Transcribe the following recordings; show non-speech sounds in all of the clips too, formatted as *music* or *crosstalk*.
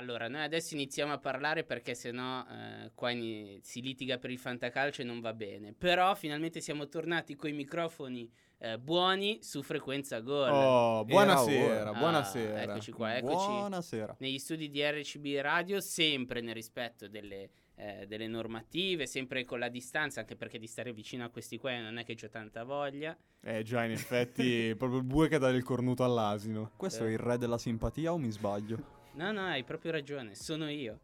Allora, noi adesso iniziamo a parlare perché sennò eh, qua in- si litiga per il fantacalcio e non va bene. Però finalmente siamo tornati con i microfoni eh, buoni su frequenza gol. Oh, buonasera, Ah, buonasera. eccoci qua, eccoci. Buonasera. Negli studi di RCB Radio, sempre nel rispetto delle, eh, delle normative, sempre con la distanza, anche perché di stare vicino a questi qua non è che c'ho tanta voglia. Eh già, in effetti, *laughs* proprio il bue che dà il cornuto all'asino. Questo Eh. è il re della simpatia o mi sbaglio? No, no, hai proprio ragione, sono io.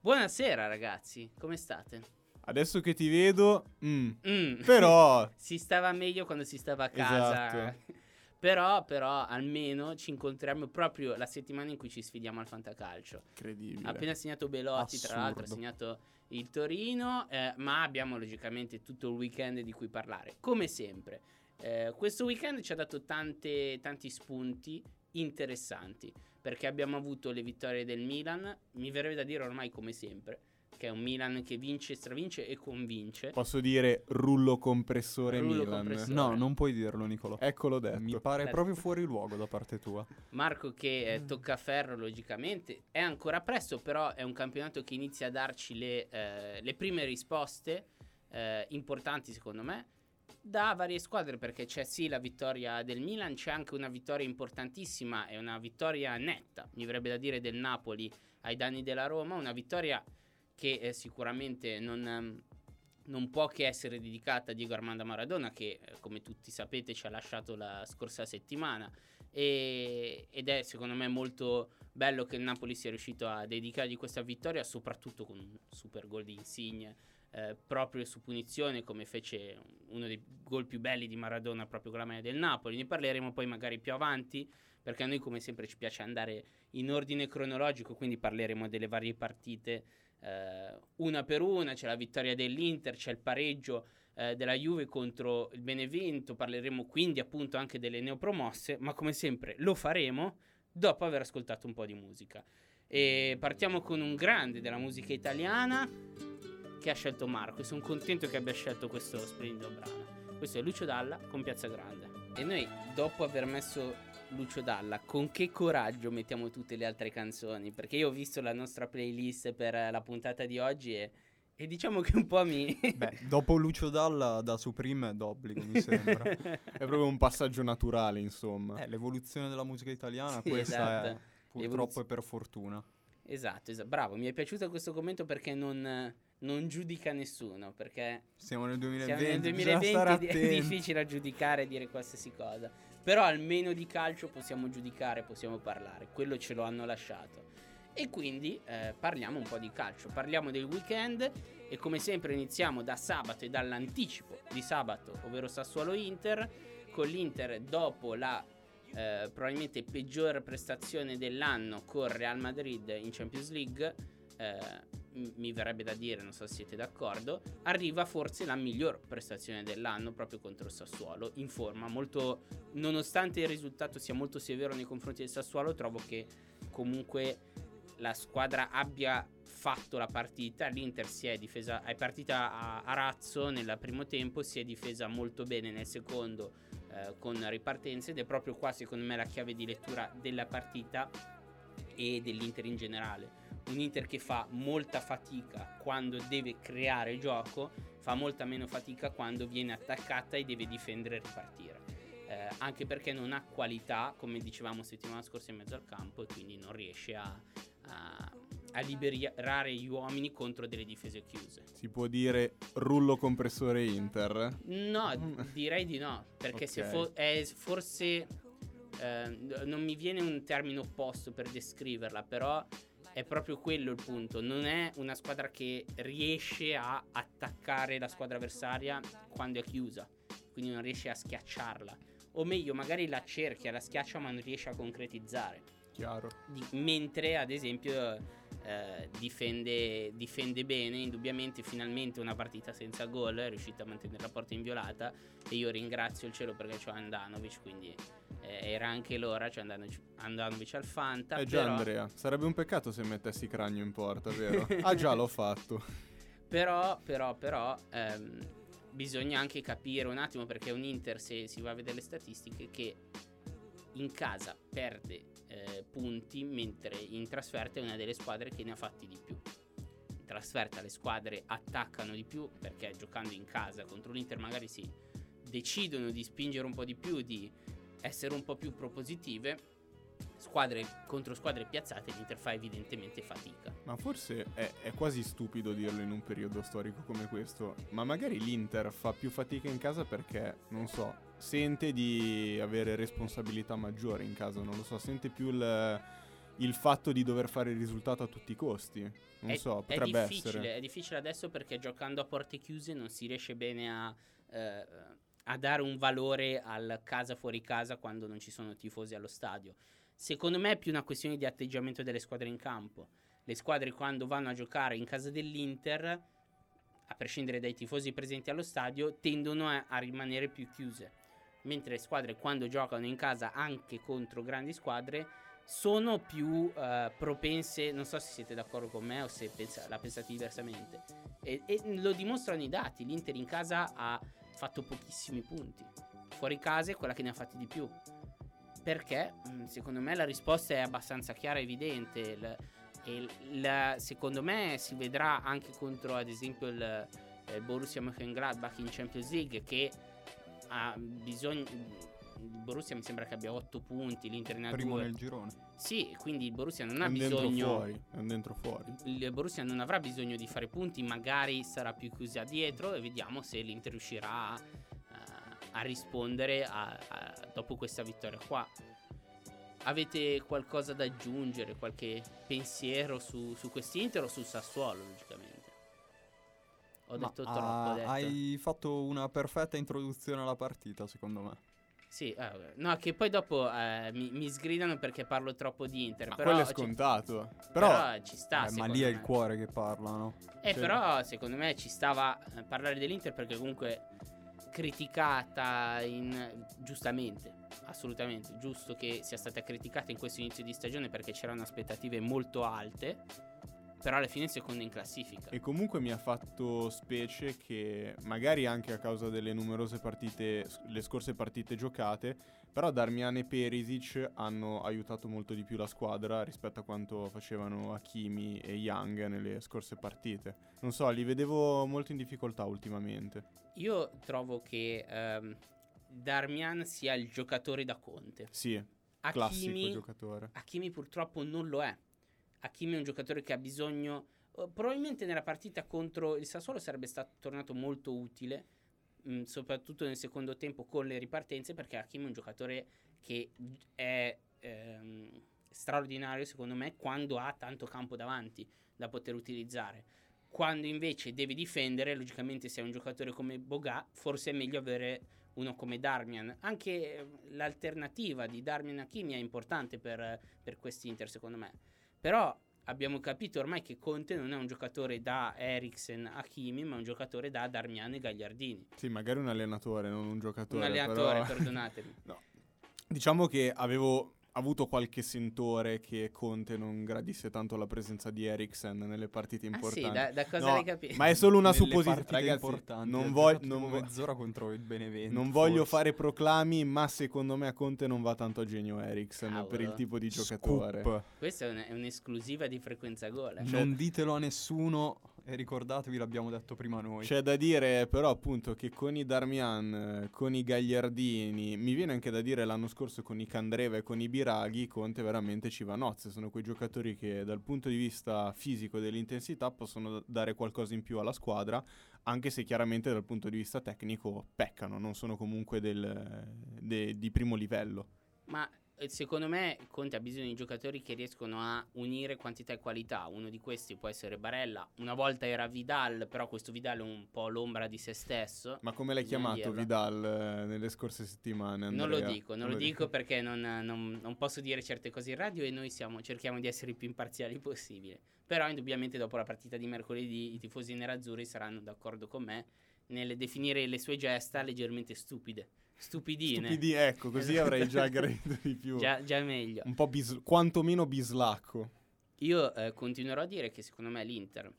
Buonasera ragazzi, come state? Adesso che ti vedo, mm, Mm. però... *laughs* si stava meglio quando si stava a casa. Esatto. *laughs* Però, però, almeno ci incontriamo proprio la settimana in cui ci sfidiamo al fantacalcio. Incredibile. Ha appena segnato Belotti, tra l'altro, ha Assurdo. segnato il Torino, eh, ma abbiamo logicamente tutto il weekend di cui parlare. Come sempre, eh, questo weekend ci ha dato tante, tanti spunti interessanti, perché abbiamo avuto le vittorie del Milan, mi verrebbe da dire ormai come sempre, che è un Milan che vince, stravince e convince. Posso dire rullo compressore Rullo Milan. compressore. No, non puoi dirlo, Nicolo. Eccolo detto. Mi pare Dai. proprio fuori luogo da parte tua. Marco che eh, tocca ferro logicamente, è ancora presto, però è un campionato che inizia a darci le, eh, le prime risposte eh, importanti secondo me da varie squadre perché c'è sì la vittoria del Milan, c'è anche una vittoria importantissima e una vittoria netta, mi verrebbe da dire del Napoli ai danni della Roma, una vittoria che eh, sicuramente non... ehm, non può che essere dedicata a Diego Armando Maradona che eh, come tutti sapete ci ha lasciato la scorsa settimana. E- ed è secondo me molto bello che il Napoli sia riuscito a dedicargli questa vittoria soprattutto con un super gol di Insigne eh, proprio su punizione come fece uno dei gol più belli di Maradona proprio con la maglia del Napoli. Ne parleremo poi magari più avanti perché a noi come sempre ci piace andare in ordine cronologico quindi parleremo delle varie partite eh, una per una. C'è la vittoria dell'Inter c'è il pareggio eh, della Juve contro il Benevento. Parleremo quindi appunto anche delle neopromosse ma come sempre lo faremo dopo aver ascoltato un po' di musica. E partiamo con un grande della musica italiana che ha scelto Marco e sono contento che abbia scelto questo splendido brano. Questo è Lucio Dalla con Piazza Grande. E noi, dopo aver messo Lucio Dalla, con che coraggio mettiamo tutte le altre canzoni? Perché io ho visto la nostra playlist per la puntata di oggi e, e diciamo che un po' mi... *laughs* Beh, dopo Lucio Dalla da Supreme è d'obbligo, mi sembra. È proprio un passaggio naturale, insomma. Eh, l'evoluzione della musica italiana, Sì, questa esatto. è purtroppo L'evoluzio- e per fortuna. esatto, esatto, bravo, mi è piaciuto questo commento perché non, non giudica nessuno, perché Siamo nel 2020, Siamo nel bisogna stare *laughs* 2020 è difficile a giudicare e dire qualsiasi cosa. Però almeno di calcio possiamo giudicare, possiamo parlare. Quello ce lo hanno lasciato. E quindi eh, parliamo un po' di calcio. Parliamo del weekend e come sempre iniziamo da sabato e dall'anticipo di sabato, ovvero Sassuolo Inter. Con l'Inter dopo la eh, probabilmente peggior prestazione dell'anno con Real Madrid in Champions League. eh, mi verrebbe da dire, non so se siete d'accordo, arriva forse la miglior prestazione dell'anno proprio contro il Sassuolo, in forma molto, nonostante il risultato sia molto severo nei confronti del Sassuolo, trovo che comunque la squadra abbia fatto la partita, l'Inter si è difesa, è partita a, a razzo nel primo tempo, si è difesa molto bene nel secondo eh, con ripartenze ed è proprio qua secondo me la chiave di lettura della partita e dell'Inter in generale. Un Inter che fa molta fatica quando deve creare gioco, fa molta meno fatica quando viene attaccata e deve difendere e ripartire. Eh, anche perché non ha qualità, come dicevamo settimana scorsa in mezzo al campo, e quindi non riesce a, a- a liberare gli uomini contro delle difese chiuse. Si può dire rullo compressore Inter? No, *laughs* direi di no, perché se Ok. fo- è forse eh, non mi viene un termine opposto per descriverla, però è proprio quello il punto, non è una squadra che riesce a attaccare la squadra avversaria quando è chiusa, quindi non riesce a schiacciarla, o meglio, magari la cerchia, la schiaccia ma non riesce a concretizzare. Chiaro. Di- mentre ad esempio eh, difende, difende bene, indubbiamente finalmente una partita senza gol, è riuscita a mantenere la porta inviolata e io ringrazio il cielo perché c'ho Andanovic, quindi eh, era anche l'ora, c'è Andanovic, Andanovic al Fanta. Eh già però, Andrea, sarebbe un peccato se mettessi Cragno in porta, vero? *laughs* ah già, l'ho fatto. Però, però, però, ehm, bisogna anche capire un attimo perché un Inter, se si va a vedere le statistiche, che in casa perde eh, punti, mentre in trasferta è una delle squadre che ne ha fatti di più. In trasferta le squadre attaccano di più perché giocando in casa contro l'Inter magari si decidono di spingere un po' di più, di essere un po' più propositive. Squadre contro squadre piazzate, l'Inter fa evidentemente fatica. Ma forse è, è quasi stupido dirlo in un periodo storico come questo. Ma magari l'Inter fa più fatica in casa perché, non so, sente di avere responsabilità maggiori in casa, non lo so, sente più il, il fatto di dover fare il risultato a tutti i costi. Non è, so, è potrebbe difficile, essere. È difficile adesso perché giocando a porte chiuse non si riesce bene a, eh, a dare un valore al casa fuori casa quando non ci sono tifosi allo stadio. Secondo me è più una questione di atteggiamento delle squadre in campo. Le squadre quando vanno a giocare in casa dell'Inter, a prescindere dai tifosi presenti allo stadio, tendono a, a rimanere più chiuse. Mentre le squadre quando giocano in casa anche contro grandi squadre sono più eh, propense, non so se siete d'accordo con me o se pensa- la pensate diversamente, e, e lo dimostrano i dati, l'Inter in casa ha fatto pochissimi punti, fuori casa è quella che ne ha fatti di più, perché? Mh, secondo me la risposta è abbastanza chiara e evidente, il- il- la- secondo me si vedrà anche contro ad esempio il, eh, Borussia Mönchengladbach in Champions League che ha bisogno... Il Borussia mi sembra che abbia 8 punti, l'Inter ne ha Primo 2. nel girone. Sì, quindi il Borussia non È ha dentro bisogno. fuori. È dentro fuori. Il Borussia non avrà bisogno di fare punti, magari sarà più chiusa dietro e vediamo se l'Inter riuscirà a, a rispondere a- a- dopo questa vittoria qua. Avete qualcosa da aggiungere, qualche pensiero su, su quest'Inter o sul Sassuolo, logicamente? Ho Ma, detto ah, troppo, ho detto. Hai fatto una perfetta introduzione alla partita, secondo me. Sì, eh, no, che poi dopo eh, mi, mi sgridano perché parlo troppo di Inter. Ma però quello è ci- scontato. Però, però ci sta. Eh, ma lì è me. il cuore che parla, no? Eh, Sì. però secondo me ci stava a parlare dell'Inter perché comunque criticata in... giustamente, assolutamente, giusto che sia stata criticata in questo inizio di stagione perché c'erano aspettative molto alte, però alla fine è seconda in classifica. E comunque mi ha fatto specie che magari anche a causa delle numerose partite, le scorse partite giocate, però Darmian e Perisic hanno aiutato molto di più la squadra rispetto a quanto facevano Hakimi e Young nelle scorse partite. Non so, li vedevo molto in difficoltà ultimamente. Io trovo che ehm, Darmian sia il giocatore da Conte. Sì, classico Hakimi, giocatore. Hakimi purtroppo non lo è. Hakimi è un giocatore che ha bisogno. eh, Probabilmente nella partita contro il Sassuolo sarebbe stato tornato molto utile, mh, soprattutto nel secondo tempo con le ripartenze, perché Hakimi è un giocatore che è ehm, straordinario secondo me quando ha tanto campo davanti da poter utilizzare. Quando invece deve difendere, logicamente se è un giocatore come Boga, forse è meglio avere uno come Darmian. Anche eh, l'alternativa di Darmian Hakimi è importante per, per quest'Inter, secondo me. Però abbiamo capito ormai che Conte non è un giocatore da Eriksen Hakimi, ma un giocatore da Darmian e Gagliardini. Sì, magari un allenatore, non un Un giocatore. allenatore, però- perdonatemi. *laughs* Diciamo che avevo avuto qualche sentore che Conte non gradisse tanto la presenza di Eriksen nelle partite Ah importanti. sì, da, da cosa No, l'hai capito? Ma è solo una supposizione. importanti. non, ha vog- giocato non tipo vo- mezz'ora contro il Benevento. non voglio fare proclami, ma secondo me a Conte non va tanto a genio Eriksen Cavolo. per il tipo di giocatore. Scoop. Questa è, un- è un'esclusiva di frequenza gol. eh. Non ditelo a nessuno e ricordatevi, l'abbiamo detto prima noi. C'è da dire però appunto che con i Darmian, con i Gagliardini, mi viene anche da dire l'anno scorso con i Candreva e con i Biraghi, Conte veramente ci va nozze, sono quei giocatori che dal punto di vista fisico e dell'intensità possono dare qualcosa in più alla squadra, anche se chiaramente dal punto di vista tecnico peccano, non sono comunque del- de- di primo livello. Ma secondo me Conte ha bisogno di giocatori che riescono a unire quantità e qualità. Uno di questi può essere Barella. Una volta era Vidal, però questo Vidal è un po' l'ombra di se stesso. Ma come l'hai Bisogna chiamato dirlo. Vidal eh, nelle scorse settimane? Non lo Andrea? dico, non lo dico perché non, non- non posso dire certe cose in radio e noi siamo- cerchiamo di essere i più imparziali possibile. Però indubbiamente dopo la partita di mercoledì i tifosi nerazzurri saranno d'accordo con me nel definire le sue gesta leggermente stupide. Stupidine. Stupidi, ecco, così Esatto. avrei già gradito di più. Già, già meglio. Un po' bis- quantomeno bislacco. Io eh, continuerò a dire che secondo me l'Inter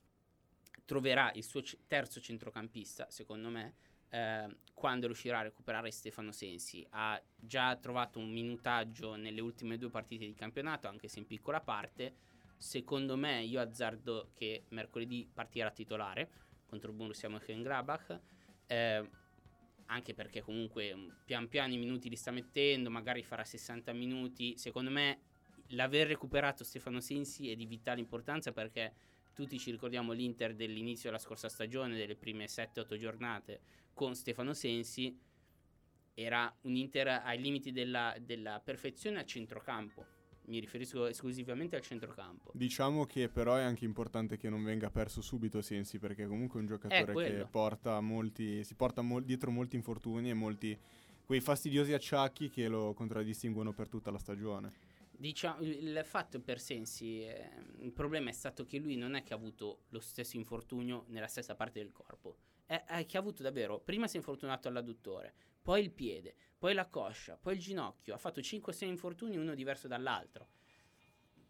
troverà il suo c- terzo centrocampista, secondo me, eh, quando riuscirà a recuperare Stefano Sensi. Ha già trovato un minutaggio nelle ultime due partite di campionato, anche se in piccola parte. Secondo me, io azzardo che mercoledì partirà titolare contro il Borussia Mönchengladbach. Eh, anche perché comunque mm, pian piano i minuti li sta mettendo, magari farà 60 minuti. Secondo me l'aver recuperato Stefano Sensi è di vitale importanza perché tutti ci ricordiamo l'Inter dell'inizio della scorsa stagione, delle prime 7-8 giornate con Stefano Sensi, era un Inter ai limiti della, della perfezione a centrocampo. Mi riferisco esclusivamente al centrocampo. Diciamo che però è anche importante che non venga perso subito Sensi, perché comunque è un giocatore che porta molti, si porta mo- dietro molti infortuni e molti quei fastidiosi acciacchi che lo contraddistinguono per tutta la stagione. Diciamo, il fatto per Sensi, eh, il problema è stato che lui non è che ha avuto lo stesso infortunio nella stessa parte del corpo, è, è che ha avuto davvero, prima si è infortunato all'adduttore, poi il piede, poi la coscia, poi il ginocchio, ha fatto 5-6 infortuni, uno diverso dall'altro.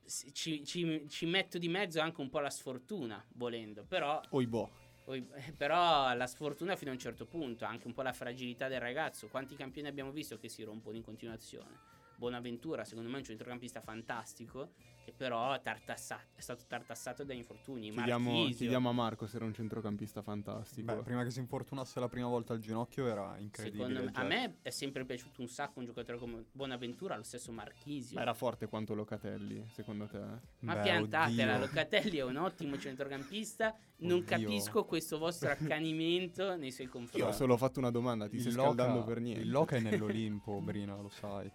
Ci, ci, ci, metto di mezzo anche un po' la sfortuna, volendo, però... Oibò. Oi, però la sfortuna fino a un certo punto, anche un po' la fragilità del ragazzo. Quanti campioni abbiamo visto che si rompono in continuazione? Bonaventura, secondo me è un centrocampista fantastico, che però è, è stato tartassato da infortuni. Chiediamo, chiediamo, a Marco se era un centrocampista fantastico. Beh, prima che si infortunasse la prima volta al ginocchio era incredibile. Me, a me è sempre piaciuto un sacco un giocatore come Bonaventura, lo stesso Marchisio. Ma era forte quanto Locatelli, secondo te? Ma Beh, piantatela, oddio. Locatelli è un ottimo centrocampista. Non oddio. capisco questo vostro *laughs* accanimento nei suoi confronti. Io ho solo fatto una domanda, ti il stai Loca, scaldando per niente. Il Loca è nell'Olimpo, *laughs* Brina, lo sai.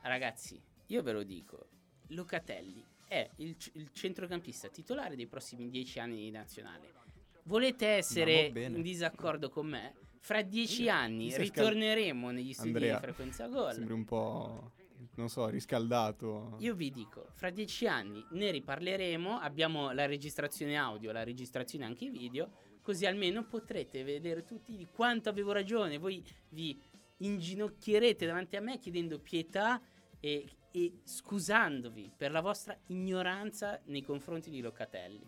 Ragazzi, io ve lo dico, Locatelli è il, il centrocampista titolare dei prossimi dieci anni di nazionale. Volete essere in disaccordo con me? Fra dieci anni ritorneremo negli studi Andrea, di frequenza gol. Sembri un po', non so, riscaldato. Io vi dico, fra dieci anni ne riparleremo. Abbiamo la registrazione audio, la registrazione anche video. Così almeno potrete vedere tutti di quanto avevo ragione. Voi vi inginocchierete davanti a me chiedendo pietà e, e scusandovi per la vostra ignoranza nei confronti di Locatelli.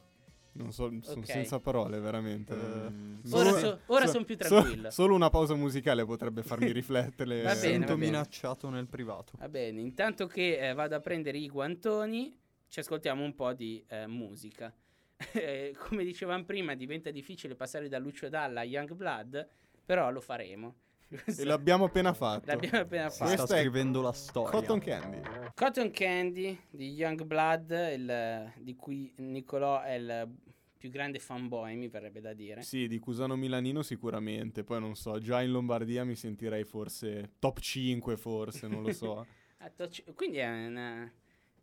Non so, sono okay. senza parole, veramente. Uh, ora, so, ora so, sono più tranquillo. So, solo una pausa musicale potrebbe farmi *laughs* riflettere. va bene, Sento minacciato nel privato. Va bene, intanto che eh, vado a prendere i guantoni, ci ascoltiamo un po' di eh, musica. *laughs* Eh, come dicevamo prima, diventa difficile passare da Lucio Dalla a Young Blood, però lo faremo. E l'abbiamo appena fatto. L'abbiamo appena fatto. Sta scrivendo la storia. Cotton Candy. Cotton Candy di Young Blood, il, di cui Nicolò è il più grande fanboy, mi verrebbe da dire. Sì, di Cusano Milanino sicuramente. Poi non so, già in Lombardia mi sentirei forse top 5, forse, non lo so. *laughs* Quindi è una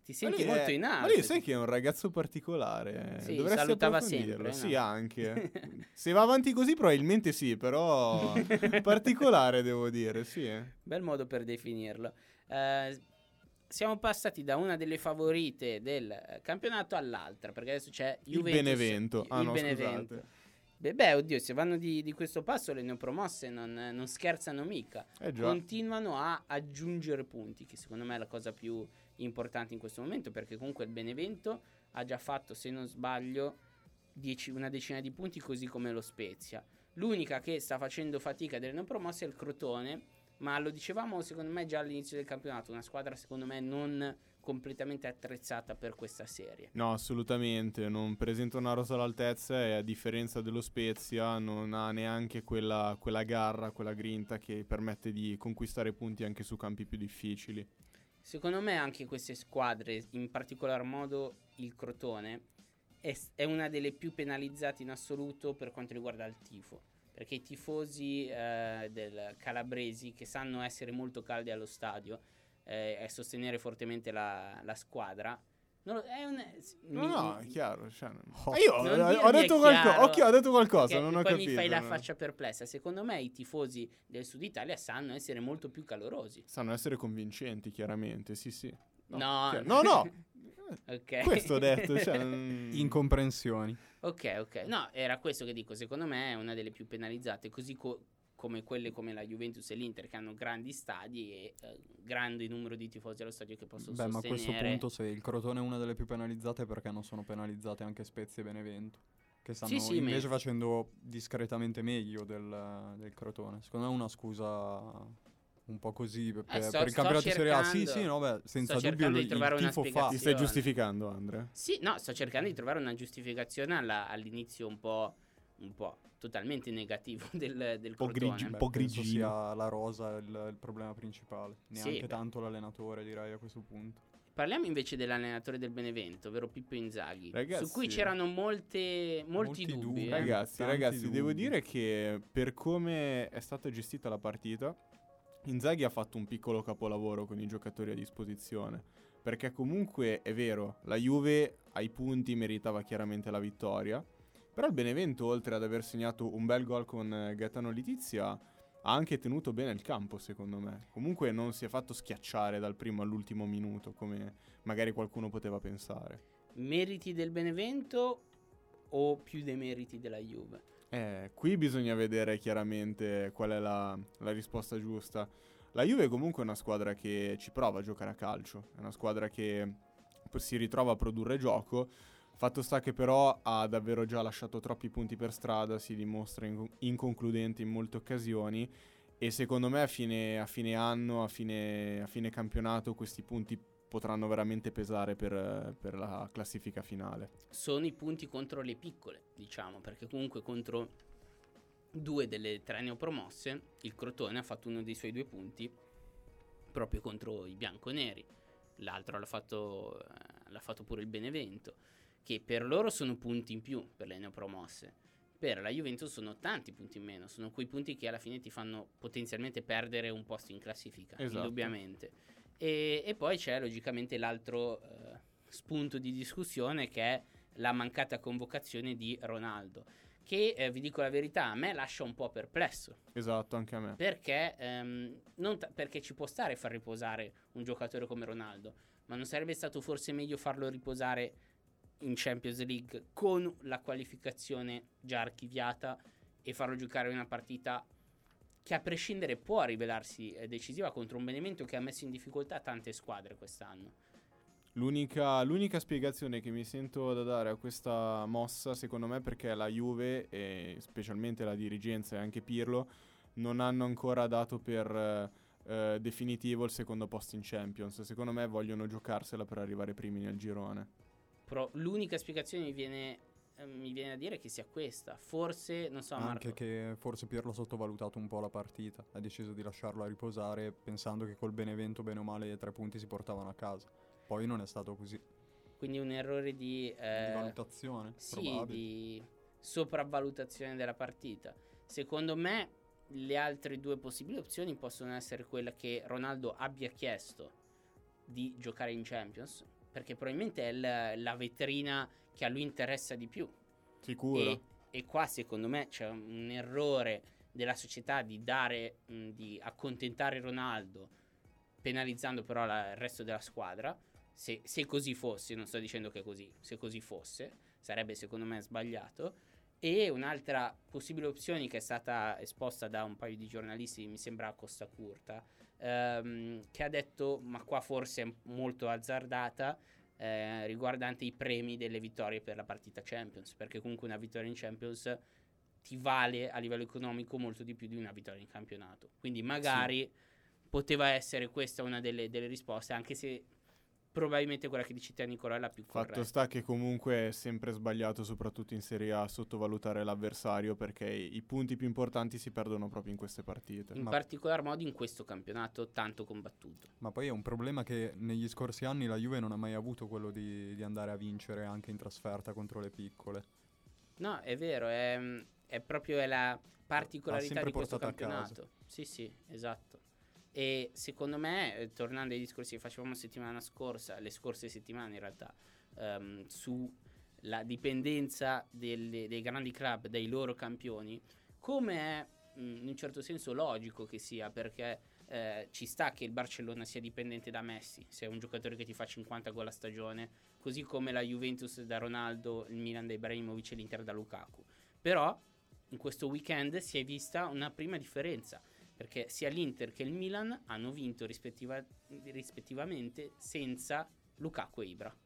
ti senti molto è, in alto. Ma lui sai che è un ragazzo particolare. Sì, Dovresti salutava sempre. No? Sì, anche. *laughs* Se va avanti così probabilmente sì, però *laughs* particolare devo dire, sì. Bel modo per definirlo. Uh, siamo passati da una delle favorite del campionato all'altra, perché adesso c'è Juventus. Il Benevento. Ah, il no, Benevento. Scusate. Beh, beh, oddio, se vanno di, di, questo passo le neopromosse non, non scherzano mica. Eh Continuano a aggiungere punti, che secondo me è la cosa più importante in questo momento perché comunque il Benevento ha già fatto, se non sbaglio, dieci, una decina di punti così come lo Spezia. L'unica che sta facendo fatica delle non promosse è il Crotone, ma lo dicevamo secondo me già all'inizio del campionato, una squadra secondo me non completamente attrezzata per questa serie. No, assolutamente, non presenta una rosa all'altezza e a differenza dello Spezia non ha neanche quella, quella garra, quella grinta che permette di conquistare punti anche su campi più difficili. Secondo me anche queste squadre, in particolar modo il Crotone, è, è, una delle più penalizzate in assoluto per quanto riguarda il tifo. Perché i tifosi eh, del Calabresi, che sanno essere molto caldi allo stadio eh, e sostenere fortemente la, la squadra, non lo, è un, no, mi, no, è chiaro. Cioè, oh. Io ho, ho, detto qualco, okay, ho detto qualcosa, non ho poi capito. mi fai la faccia perplessa. Secondo me i tifosi del Sud Italia sanno essere molto più calorosi. Sanno essere convincenti, chiaramente, sì sì. No, no, cioè, no. no. *laughs* okay. Questo ho detto, cioè, *laughs* incomprensioni. Ok, ok. No, era questo che dico. Secondo me è una delle più penalizzate. Così co- come quelle come la Juventus e l'Inter che hanno grandi stadi e eh, grande numero di tifosi allo stadio che possono Beh, sostenere. ma a questo punto se il Crotone è una delle più penalizzate perché non sono penalizzate anche Spezia e Benevento? che stanno Sì, sì, invece me- facendo discretamente meglio del, del Crotone. Secondo me è una scusa un po' così per, Eh, sto- per il campionato di Serie A. Sì, cercando- sì, no, beh, senza dubbio cercando il, di trovare il una tifo fa. Ti stai giustificando, Andre? Sì, no, sto cercando di trovare una giustificazione alla- all'inizio un po', un po' totalmente negativo *laughs* del, del po' Crotone. grigi- Beh, po' penso grigino. sia la rosa il, il problema principale. Sì, Neanche beh. tanto l'allenatore, direi, a questo punto. Parliamo invece dell'allenatore del Benevento, ovvero Pippo Inzaghi, Ragazzi- su cui c'erano molte, molti, Molti dubbi. dubbi. eh. Ragazzi, Tanti ragazzi, devo dubbi. dire che per come è stata gestita la partita, Inzaghi ha fatto un piccolo capolavoro con i giocatori a disposizione. Perché comunque è vero, la Juve ai punti meritava chiaramente la vittoria. Però il Benevento, oltre ad aver segnato un bel gol con eh, Gaetano Letizia, ha anche tenuto bene il campo, secondo me. Comunque non si è fatto schiacciare dal primo all'ultimo minuto, come magari qualcuno poteva pensare. Meriti del Benevento o più dei meriti della Juve? Eh, qui bisogna vedere chiaramente qual è la, la risposta giusta. La Juve comunque è una squadra che ci prova a giocare a calcio, è una squadra che si ritrova a produrre gioco. Fatto sta che però ha davvero già lasciato troppi punti per strada, si dimostra in- inconcludente in molte occasioni e secondo me a fine, a fine anno, a fine, a fine campionato questi punti potranno veramente pesare per- per la classifica finale. Sono i punti contro le piccole, diciamo, perché comunque contro due delle tre neopromosse il Crotone ha fatto uno dei suoi due punti proprio contro i bianconeri. L'altro l'ha fatto, l'ha fatto pure il Benevento, che per loro sono punti in più per le neopromosse. Per la Juventus sono tanti punti in meno, sono quei punti che alla fine ti fanno potenzialmente perdere un posto in classifica, Esatto. indubbiamente. E, e poi c'è logicamente l'altro eh, spunto di discussione che è la mancata convocazione di Ronaldo, che eh, vi dico la verità, a me lascia un po' perplesso. Esatto, anche a me. Perché, ehm, non ta- perché ci può stare far riposare un giocatore come Ronaldo, ma non sarebbe stato forse meglio farlo riposare in Champions League con la qualificazione già archiviata e farlo giocare una partita che a prescindere può rivelarsi eh, decisiva contro un Benevento che ha messo in difficoltà tante squadre quest'anno. L'unica, l'unica spiegazione che mi sento da dare a questa mossa, secondo me, perché la Juve, e specialmente la dirigenza e anche Pirlo, non hanno ancora dato per eh, definitivo il secondo posto in Champions. Secondo me vogliono giocarsela per arrivare primi nel girone. Però l'unica spiegazione mi viene, eh, mi viene a dire che sia questa. Forse, non so, Marco. Anche che forse Pirlo ha sottovalutato un po' la partita. Ha deciso di lasciarlo a riposare pensando che col Benevento, bene o male, i tre punti si portavano a casa. Poi non è stato così. Quindi un errore di, eh, di valutazione, sì, probabile. di sopravvalutazione della partita. Secondo me le altre due possibili opzioni possono essere quella che Ronaldo abbia chiesto di giocare in Champions, perché probabilmente è la, la vetrina che a lui interessa di più. Sicuro? E, e qua secondo me c'è un errore della società di dare, mh, di accontentare Ronaldo, penalizzando però la- il resto della squadra. Se, se così fosse, non sto dicendo che è così, se così fosse, sarebbe secondo me sbagliato. E un'altra possibile opzione che è stata esposta da un paio di giornalisti, mi sembra a Costa Curta, ehm, che ha detto, ma qua forse è molto azzardata, eh, riguardante i premi delle vittorie per la partita Champions, perché comunque una vittoria in Champions ti vale a livello economico molto di più di una vittoria in campionato. Quindi magari poteva essere questa una delle, delle risposte, anche se probabilmente quella che dici te Nicola è la più Fatto corretta. sta che comunque è sempre sbagliato, soprattutto in Serie A, sottovalutare l'avversario perché i punti più importanti si perdono proprio in queste partite. in Ma- particolar modo in questo campionato tanto combattuto. Ma poi è un problema che negli scorsi anni la Juve non ha mai avuto quello di, di andare a vincere anche in trasferta contro le piccole. No, è vero, è, è proprio è la particolarità sempre di questo portato a casa. campionato. Sì, sì, esatto. E secondo me, eh, tornando ai discorsi che facevamo settimana scorsa, le scorse settimane in realtà, ehm, sulla dipendenza delle- dei grandi club dai loro campioni, come è mh, in un certo senso logico che sia, perché eh, ci sta che il Barcellona sia dipendente da Messi, se è un giocatore che ti fa 50 gol a stagione, così come la Juventus da Ronaldo, il Milan da Ibrahimovic e l'Inter da Lukaku. Però in questo weekend si è vista una prima differenza, perché sia l'Inter che il Milan hanno vinto rispettiva- rispettivamente senza Lukaku e Ibra.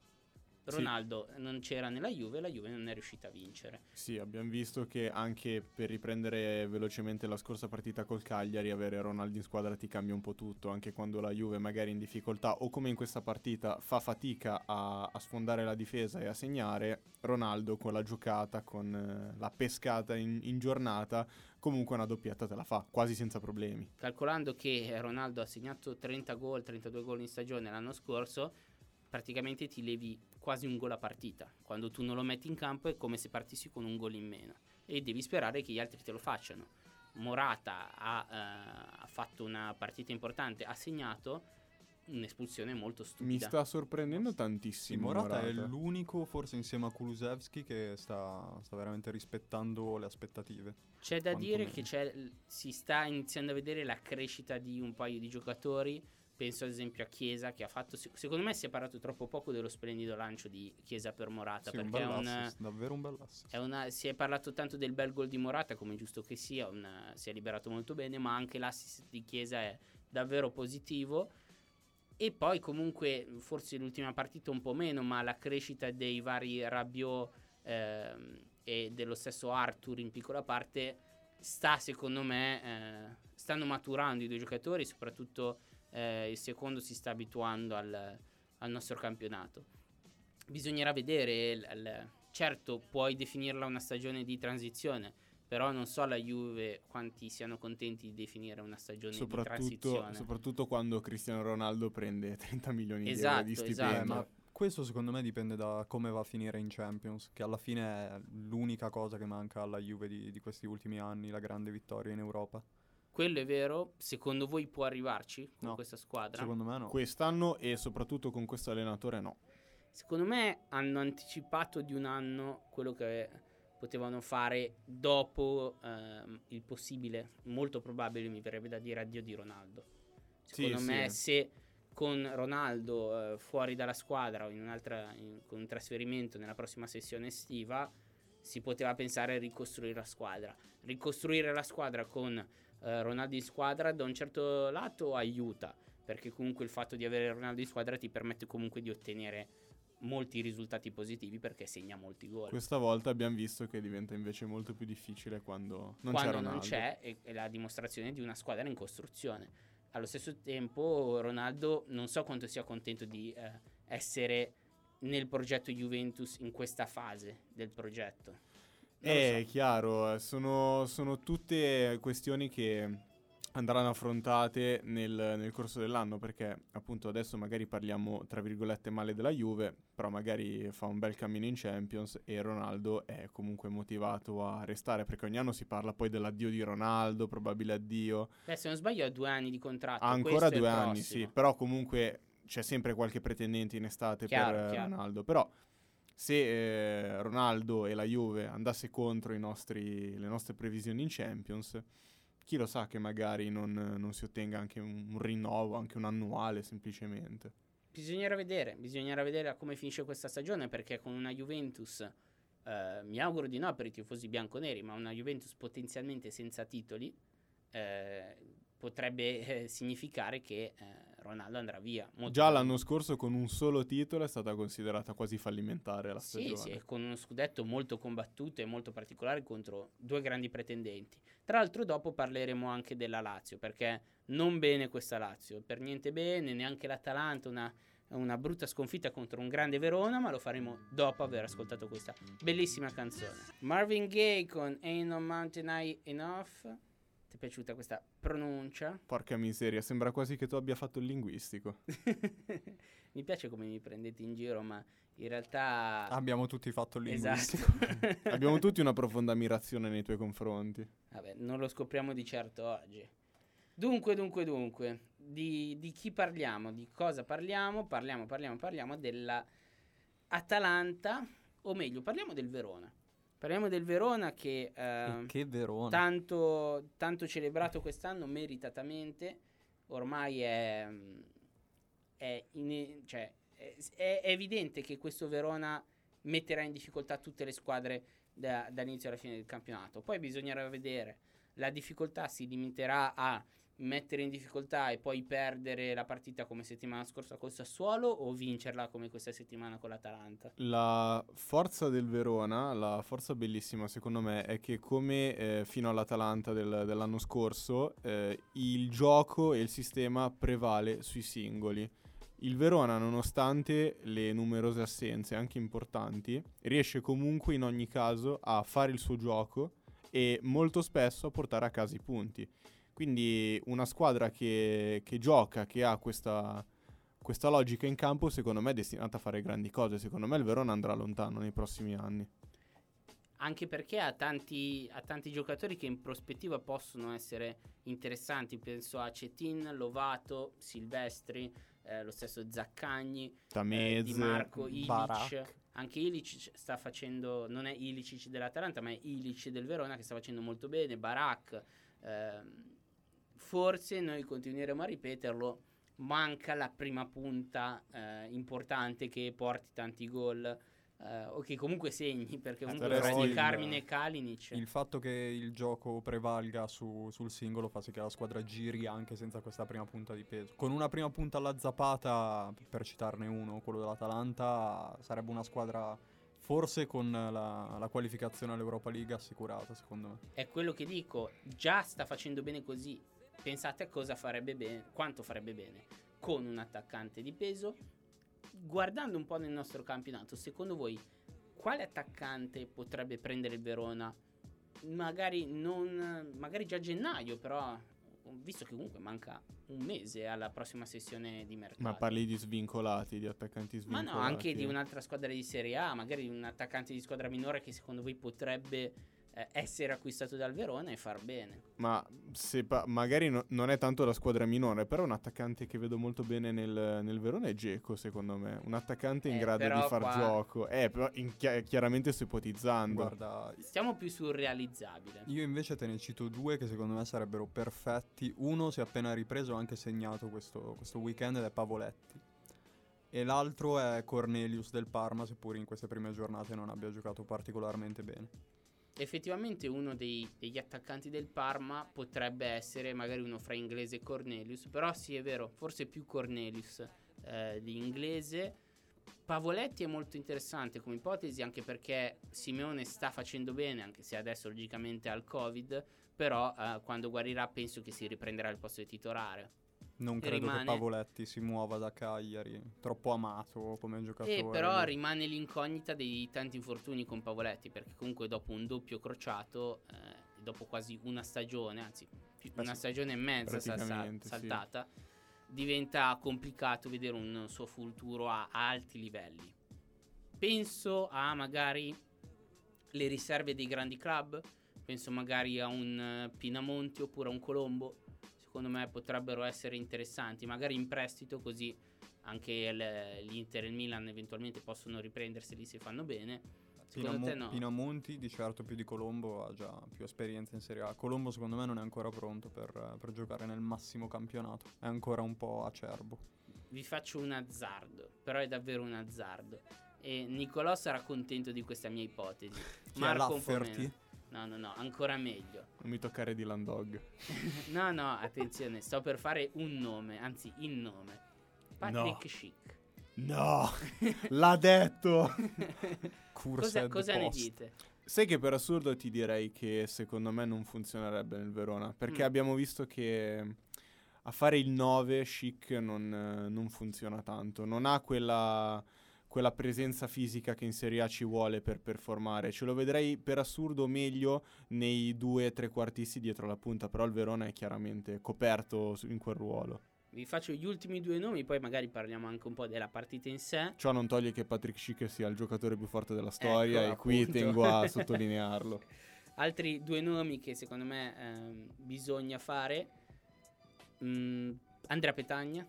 Ronaldo non c'era nella Juve, la Juve non è riuscita a vincere. Sì, abbiamo visto che anche per riprendere velocemente la scorsa partita col Cagliari, avere Ronaldo in squadra ti cambia un po' tutto, anche quando la Juve magari è in difficoltà o come in questa partita fa fatica a, a sfondare la difesa e a segnare, Ronaldo con la giocata, con eh, la pescata in, in giornata, comunque una doppietta te la fa, quasi senza problemi. Calcolando che Ronaldo ha segnato 30 gol, 32 gol in stagione l'anno scorso, praticamente ti levi quasi un gol a partita. Quando tu non lo metti in campo è come se partissi con un gol in meno e devi sperare che gli altri te lo facciano. Morata ha, eh, ha fatto una partita importante, ha segnato un'espulsione molto stupida. Mi sta sorprendendo tantissimo. Morata, è Morata. l'unico, forse insieme a Kulusevski, che sta, sta veramente rispettando le aspettative. C'è da dire quantomeno. che c'è, si sta iniziando a vedere la crescita di un paio di giocatori. Penso ad esempio a Chiesa che ha fatto. Secondo me si è parlato troppo poco dello splendido lancio di Chiesa per Morata. Sì, un perché è bel un, assist, davvero un bel assist. è una- si è parlato tanto del bel gol di Morata, come è giusto che sia. una- si è liberato molto bene, ma anche l'assist di Chiesa è davvero positivo. E poi comunque, forse l'ultima partita un po' meno, ma la crescita dei vari Rabiot ehm, e dello stesso Arthur in piccola parte sta secondo me, eh, stanno maturando i due giocatori, soprattutto eh, il secondo si sta abituando al, al nostro campionato. Bisognerà vedere, il- il- certo puoi definirla una stagione di transizione, però non so la Juve quanti siano contenti di definire una stagione di Soprattutto, transizione. soprattutto quando Cristiano Ronaldo prende *laughs* 30 milioni di Esatto, euro di esatto. stipendio. Eh, ma questo secondo me dipende da come va a finire in Champions, che alla fine è l'unica cosa che manca alla Juve di, di questi ultimi anni, la grande vittoria in Europa. Quello è vero, secondo voi può arrivarci con No, questa squadra? Secondo me no. Quest'anno e soprattutto con questo allenatore no. Secondo me hanno anticipato di un anno quello che potevano fare dopo ehm, il possibile, molto probabile mi verrebbe da dire addio di Ronaldo. Sì, Secondo me sì. se con Ronaldo eh, fuori dalla squadra o in un'altra, in- con un trasferimento nella prossima sessione estiva si poteva pensare a ricostruire la squadra. Ricostruire la squadra con eh, Ronaldo in squadra da un certo lato aiuta, perché comunque il fatto di avere Ronaldo in squadra ti permette comunque di ottenere molti risultati positivi perché segna molti gol. Questa volta abbiamo visto che diventa invece molto più difficile quando non c'è Quando Ronaldo. non c'è è, è la dimostrazione di una squadra in costruzione. Allo stesso tempo Ronaldo non so quanto sia contento di eh, essere nel progetto Juventus in questa fase del progetto. È so. chiaro, eh, sono, sono tutte questioni che andranno affrontate nel, nel corso dell'anno perché appunto adesso magari parliamo tra virgolette male della Juve, però magari fa un bel cammino in Champions e Ronaldo è comunque motivato a restare perché ogni anno si parla poi dell'addio di Ronaldo, probabile addio, Beh, se non sbaglio ha due anni di contratto. ha ancora due anni, prossimo. sì, però comunque c'è sempre qualche pretendente in estate Chiaro, per chiaro. Ronaldo, però se eh, Ronaldo e la Juve andasse contro nostri- le nostre previsioni in Champions, chi lo sa che magari non, non si ottenga anche un, un rinnovo, anche un annuale semplicemente. Bisognerà vedere, bisognerà vedere come finisce questa stagione perché con una Juventus, eh, mi auguro di no per i tifosi bianconeri, ma una Juventus potenzialmente senza titoli eh, potrebbe eh, significare che eh, Ronaldo andrà via. Già l'anno probabilmente. scorso con un solo titolo è stata considerata quasi fallimentare la Sì, stagione. sì, e con uno scudetto molto combattuto e molto particolare contro due grandi pretendenti. Tra l'altro dopo parleremo anche della Lazio, perché non bene questa Lazio, per niente bene, neanche l'Atalanta, una, una brutta sconfitta contro un grande Verona, ma lo faremo dopo aver ascoltato questa bellissima canzone. Marvin Gaye con Ain't No Mountain High Enough. Ti è piaciuta questa pronuncia? Porca miseria, sembra quasi che tu abbia fatto il linguistico. *laughs* mi piace come mi prendete in giro, ma in realtà... Abbiamo tutti fatto il linguistico. Esatto. *laughs* Abbiamo tutti una profonda ammirazione nei tuoi confronti. Vabbè, non lo scopriamo di certo oggi. Dunque, dunque, dunque, di, di chi parliamo? Di cosa parliamo? Parliamo, parliamo, parliamo della Atalanta, o meglio, parliamo del Verona. Parliamo del Verona che, eh, che Verona. tanto, tanto celebrato quest'anno meritatamente, ormai è, mm, è, in- cioè, è- è evidente che questo Verona metterà in difficoltà tutte le squadre da- dall'inizio alla fine del campionato. Poi bisognerà vedere, la difficoltà si limiterà a mettere in difficoltà e poi perdere la partita come settimana scorsa col Sassuolo o vincerla come questa settimana con l'Atalanta? La forza del Verona, la forza bellissima secondo me è che come eh, fino all'Atalanta del- dell'anno scorso eh, il gioco e il sistema prevale sui singoli. Il Verona, nonostante le numerose assenze, anche importanti, riesce comunque in ogni caso a fare il suo gioco e molto spesso a portare a casa i punti. Quindi una squadra che, che gioca, che ha questa, questa logica in campo, secondo me è destinata a fare grandi cose. Secondo me il Verona andrà lontano nei prossimi anni. Anche perché ha tanti, ha tanti giocatori che in prospettiva possono essere interessanti. Penso a Cetin, Lovato, Silvestri, eh, lo stesso Zaccagni, eh, Tamez, Di Marco, Ilic. Barak. Anche Ilic sta facendo, non è Ilicic dell'Atalanta, ma è Ilic del Verona che sta facendo molto bene. Barak, ehm, forse noi continueremo a ripeterlo. Manca la prima punta eh, importante che porti tanti gol. eh, o che comunque segni perché comunque però resti il- Carmine e Kalinic Il fatto che il gioco prevalga su- sul singolo fa sì che la squadra giri anche senza questa prima punta di peso. Con una prima punta alla zappata, per citarne uno, quello dell'Atalanta, sarebbe una squadra forse con la, la qualificazione all'Europa League assicurata, secondo me. è quello che dico già sta facendo bene così pensate a cosa farebbe bene quanto farebbe bene con un attaccante di peso. Guardando un po' nel nostro campionato secondo voi quale attaccante potrebbe prendere il Verona? Magari non magari già a gennaio però visto che comunque manca un mese alla prossima sessione di mercato. Ma parli di svincolati, di attaccanti Ma svincolati? no, anche di un'altra squadra di Serie A, magari un attaccante di squadra minore che secondo voi potrebbe essere acquistato dal Verona e far bene. Ma se pa- magari no- non è tanto la squadra minore, però un attaccante che vedo molto bene nel, nel Verona è Geco, secondo me. Un attaccante in Eh, grado di far qua- gioco. Eh, però in chi- chiaramente sto ipotizzando. Guarda, Stiamo più sul realizzabile. io invece te ne cito due che secondo me sarebbero perfetti. Uno si è appena ripreso, ha anche segnato questo, questo weekend ed è Pavoletti. E l'altro è Cornelius del Parma, seppur in queste prime giornate non abbia giocato particolarmente bene. Effettivamente uno dei- degli attaccanti del Parma potrebbe essere magari uno fra inglese e Cornelius, però sì è vero, forse più Cornelius eh, di inglese. Pavoletti è molto interessante come ipotesi anche perché Simeone sta facendo bene, anche se adesso logicamente ha il Covid, però eh, quando guarirà penso che si riprenderà il posto di titolare. Non credo rimane- che Pavoletti si muova da Cagliari, troppo amato come giocatore. E però lui. rimane l'incognita dei tanti infortuni con Pavoletti, perché comunque dopo un doppio crociato, eh, dopo quasi una stagione, anzi Beh, una sì, stagione e mezza sa- sa- praticamente, sì. saltata, diventa complicato vedere un suo futuro a, a alti livelli. Penso a magari le riserve dei grandi club, penso magari a un eh, Pinamonti oppure a un Colombo, secondo me potrebbero essere interessanti, magari in prestito così anche l'Inter e il Milan eventualmente possono riprenderseli se fanno bene. Secondo Pinamo- te no? Pinamonti di certo più di Colombo ha già più esperienza in Serie A. Colombo secondo me non è ancora pronto per, per giocare nel massimo campionato, è ancora un po' acerbo. Vi faccio un azzardo, però è davvero un azzardo. E Nicolò sarà contento di questa mia ipotesi. Marco un po' Lafferty? meno. No, no, no, ancora meglio. Non mi toccare di Landog. *laughs* no, no, attenzione, sto per fare un nome, anzi il nome. Patrick Schick. No, *laughs* l'ha detto. *laughs* cosa cosa ne dite? Sai che per assurdo ti direi che secondo me non funzionerebbe nel Verona. Perché Mm. abbiamo visto che a fare il 9 chic non, non funziona tanto. Non ha quella, quella presenza fisica che in Serie A ci vuole per performare. Ce lo vedrei per assurdo meglio nei due trequartisti dietro la punta. Però il Verona è chiaramente coperto in quel ruolo. Vi faccio gli ultimi due nomi, poi magari parliamo anche un po' della partita in sé. Ciò non toglie che Patrick Schick sia il giocatore più forte della storia Ecco, e qui appunto. tengo a *laughs* sottolinearlo. Altri due nomi che secondo me ehm, bisogna fare. Mm, Andrea Petagna.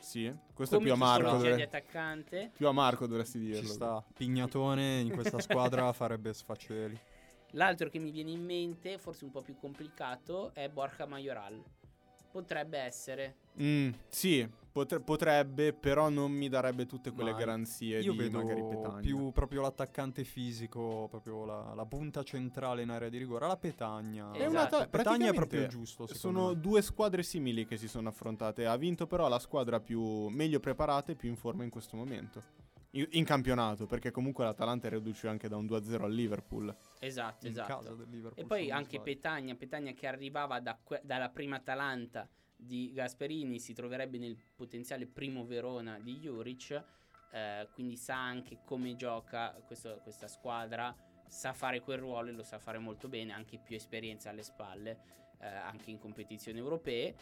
Sì, questo è come più a Marco. tipologia di dovre- attaccante. Più a Marco dovresti dirlo. Ci sta. Pignatone in questa squadra *laughs* farebbe sfaceli. L'altro che mi viene in mente, forse un po' più complicato, è Borja Majoral. Potrebbe essere. Mm, sì, potre- potrebbe, però non mi darebbe tutte quelle Ma garanzie Io di vedo magari Petagna. più proprio l'attaccante fisico, proprio la, la punta centrale in area di rigore. La Petagna. È una ta- Petagna è proprio il giusto. Sono me. due squadre simili che si sono affrontate. Ha vinto però la squadra più meglio preparata e più in forma in questo momento. In, campionato, perché comunque l'Atalanta è reduce anche da un 2-0 al Liverpool. Esatto, in esatto. casa del Liverpool. E poi anche sbaglio. Petagna, Petagna che arrivava da que- dalla prima Atalanta di Gasperini, si troverebbe nel potenziale primo Verona di Juric, eh, quindi sa anche come gioca questo- questa squadra, sa fare quel ruolo e lo sa fare molto bene, anche più esperienza alle spalle, eh, anche in competizioni europee.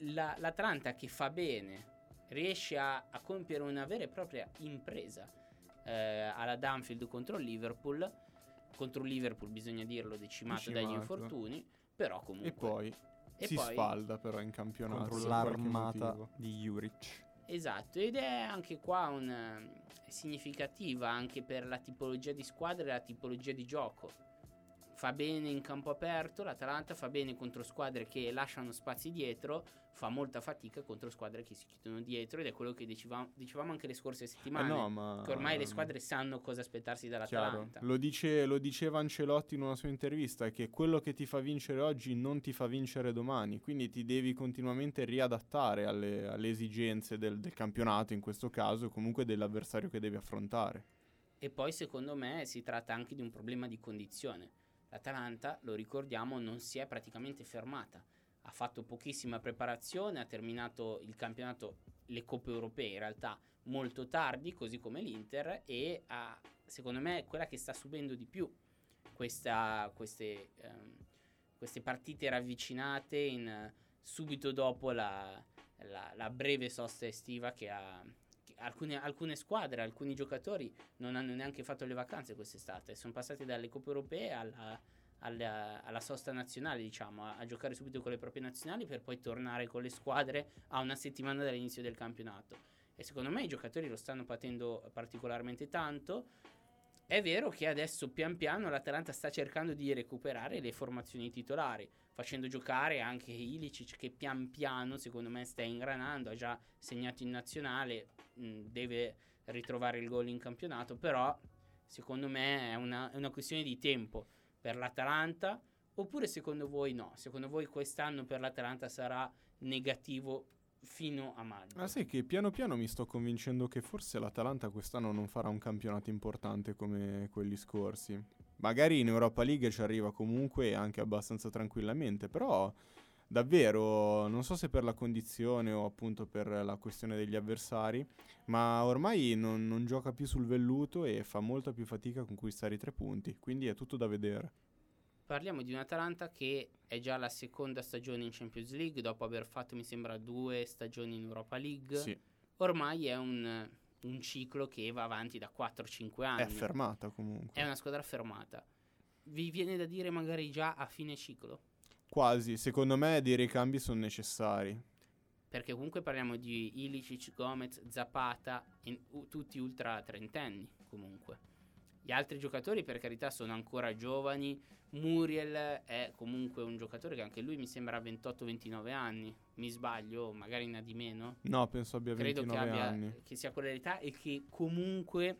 La- L'Atalanta che fa bene, riesce a, a compiere una vera e propria impresa eh, alla Danfield contro il Liverpool contro il Liverpool bisogna dirlo decimato, dagli Decimato. infortuni però comunque E poi e si poi- sfalda però in campionato. contro l'armata di Juric. esatto ed è anche qua un eh, significativa anche per la tipologia di squadra e la tipologia di gioco fa bene in campo aperto l'Atalanta fa bene contro squadre che lasciano spazi dietro fa molta fatica contro squadre che si chiudono dietro ed è quello che dicevamo, dicevamo anche le scorse Eh settimane no, ma che ormai le squadre sanno cosa aspettarsi dall'Atalanta Lo, dice, lo diceva Ancelotti in una sua intervista che quello che ti fa vincere oggi non ti fa vincere domani, quindi ti devi continuamente riadattare alle, alle esigenze del, del campionato in questo caso, comunque dell'avversario che devi affrontare. E poi secondo me si tratta anche di un problema di condizione. L'Atalanta, lo ricordiamo, non si è praticamente fermata. Ha fatto pochissima preparazione, ha terminato il campionato, le coppe europee in realtà molto tardi, così come l'Inter, e ha, secondo me è quella che sta subendo di più questa- queste, ehm, queste partite ravvicinate in, subito dopo la, la- la breve sosta estiva che ha, alcune, alcune squadre, alcuni giocatori non hanno neanche fatto le vacanze quest'estate, sono passati dalle coppe europee alla, alla- alla sosta nazionale, diciamo, a, a giocare subito con le proprie nazionali per poi tornare con le squadre a una settimana dall'inizio del campionato. E secondo me i giocatori lo stanno patendo particolarmente tanto. È vero che adesso pian piano l'Atalanta sta cercando di recuperare le formazioni titolari, facendo giocare anche Ilicic che pian piano secondo me sta ingranando, ha già segnato in nazionale, mh, deve ritrovare il gol in campionato, però secondo me è una, è una questione di tempo per l'Atalanta, oppure secondo voi no? Secondo voi quest'anno per l'Atalanta sarà negativo fino a maggio? Ah, sai che piano piano mi sto convincendo che forse l'Atalanta quest'anno non farà un campionato importante come quelli scorsi. Magari in Europa League ci arriva comunque anche abbastanza tranquillamente, però davvero non so se per la condizione o appunto per la questione degli avversari, ma ormai non, non gioca più sul velluto e fa molta più fatica a conquistare i tre punti, quindi è tutto da vedere. Parliamo di un Atalanta che è già la seconda stagione in Champions League, dopo aver fatto, mi sembra, due stagioni in Europa League. Sì, Ormai è un, un ciclo che va avanti da 4-5 anni. è fermata comunque. È una squadra fermata. Vi viene da dire magari già a fine ciclo? Quasi, secondo me dei ricambi sono necessari. Perché comunque parliamo di Ilicic, Gomez, Zapata, in- u- tutti ultra trentenni comunque. Gli altri giocatori per carità sono ancora giovani. Muriel è comunque un giocatore che anche lui mi sembra 28-29 anni. Mi sbaglio, magari ne ha di meno. No, penso abbia Credo che, 29 abbia, anni. che sia quell'età e che comunque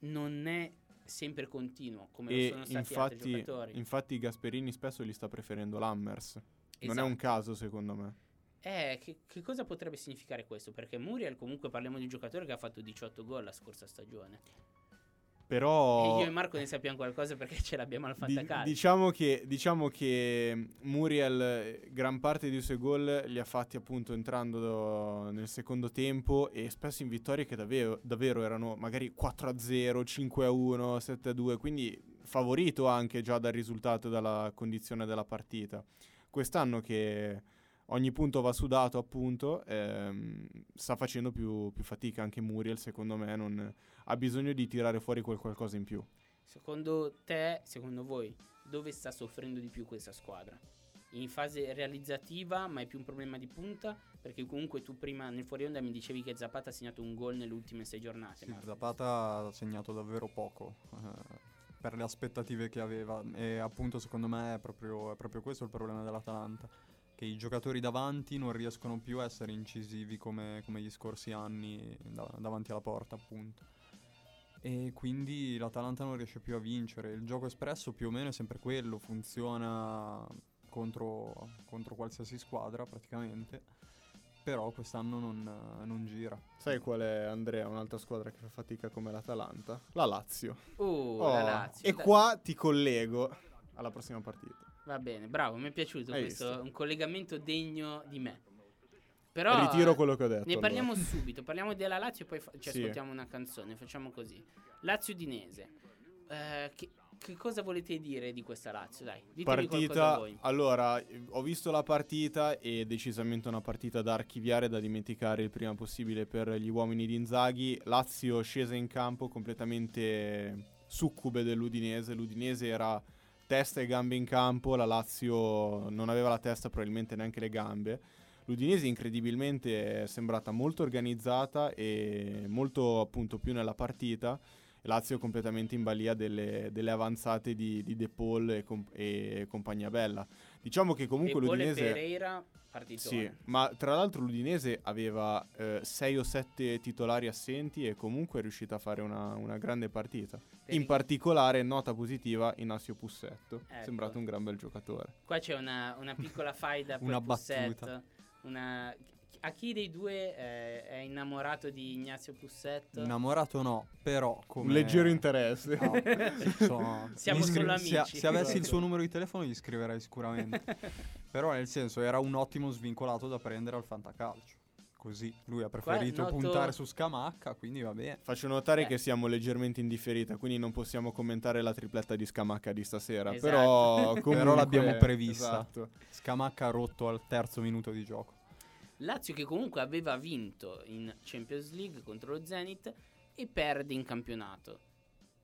non è sempre continuo come lo E sono stati altri infatti, giocatori. infatti Gasperini spesso gli sta preferendo l'Hammers. Non è Esatto. un caso secondo me. Eh, che, che cosa potrebbe significare questo? Perché Muriel comunque parliamo di un giocatore che ha fatto 18 gol la scorsa stagione. Però E io e Marco ne sappiamo qualcosa perché ce l'abbiamo al di- fantacalcio. diciamo, che, diciamo che Muriel gran parte dei suoi gol li ha fatti appunto entrando do- nel secondo tempo e spesso in vittorie che davvero, davvero erano magari 4-0, 5-1, 7-2, quindi favorito anche già dal risultato e dalla condizione della partita. Quest'anno che ogni punto va sudato appunto ehm, sta facendo più, più fatica anche Muriel secondo me non, ha bisogno di tirare fuori quel qualcosa in più Secondo te, secondo voi, dove sta soffrendo di più questa squadra? In fase realizzativa, ma è più un problema di punta? Perché comunque tu prima nel fuori onda mi dicevi che Zapata ha segnato un gol nelle ultime sei giornate. Sì. Zapata ha segnato davvero poco eh, per le aspettative che aveva e appunto secondo me è proprio, è proprio questo il problema dell'Atalanta. Che i giocatori davanti non riescono più a essere incisivi come, come gli scorsi anni da- davanti alla porta, appunto. E quindi l'Atalanta non riesce più a vincere. Il gioco espresso più o meno è sempre quello, funziona contro, contro qualsiasi squadra praticamente, però quest'anno non, non gira. Sai qual è, Andrea, un'altra squadra che fa fatica come l'Atalanta? La Lazio. Uh, Oh, la Lazio. E Dai. qua ti collego alla prossima partita. Va bene, bravo, mi è piaciuto Hai questo, visto? un collegamento degno di me. Però Ritiro quello che ho detto. Ne allora. parliamo subito, parliamo della Lazio e poi fa- ci Sì. ascoltiamo una canzone, facciamo così. Lazio Udinese. Eh, che, che cosa volete dire di questa Lazio? Dai, ditemi Partita, voi. allora, ho visto la partita e decisamente una partita da archiviare, da dimenticare il prima possibile per gli uomini di Inzaghi. Lazio scesa in campo completamente succube dell'Udinese. L'Udinese era testa e gambe in campo, la Lazio non aveva la testa, probabilmente neanche le gambe. L'Udinese incredibilmente è sembrata molto organizzata e molto appunto più nella partita. Lazio completamente in balia delle, delle avanzate di, di De Paul e, com- e compagnia bella. Diciamo che comunque De Paul e l'Udinese... Pereira, partitone. Sì, ma tra l'altro l'Udinese aveva 6 o 7 titolari assenti e comunque è riuscita a fare una, una grande partita. Per In i- particolare, nota positiva, Inacio Pussetto. Ecco. Sembrato un gran bel giocatore. Qua c'è una, una piccola faida per Una Pusset. battuta. Una... A chi dei due eh, è innamorato di Ignazio Pusset? Innamorato no, però come... Un leggero interesse. No, insomma, *laughs* Siamo scri- solo se- amici. Se, avessi il suo numero di telefono gli scriverei sicuramente. *laughs* Però nel senso era un ottimo svincolato da prendere al fantacalcio. Così lui ha preferito noto- puntare su Scamacca, quindi va bene. Faccio notare Eh. che siamo leggermente in differita, quindi non possiamo commentare la tripletta di Scamacca di stasera. Esatto. Però, comunque, *laughs* Però l'abbiamo prevista. Esatto. Scamacca ha rotto al terzo minuto di gioco. Lazio che comunque aveva vinto in Champions League contro lo Zenit e perde in campionato.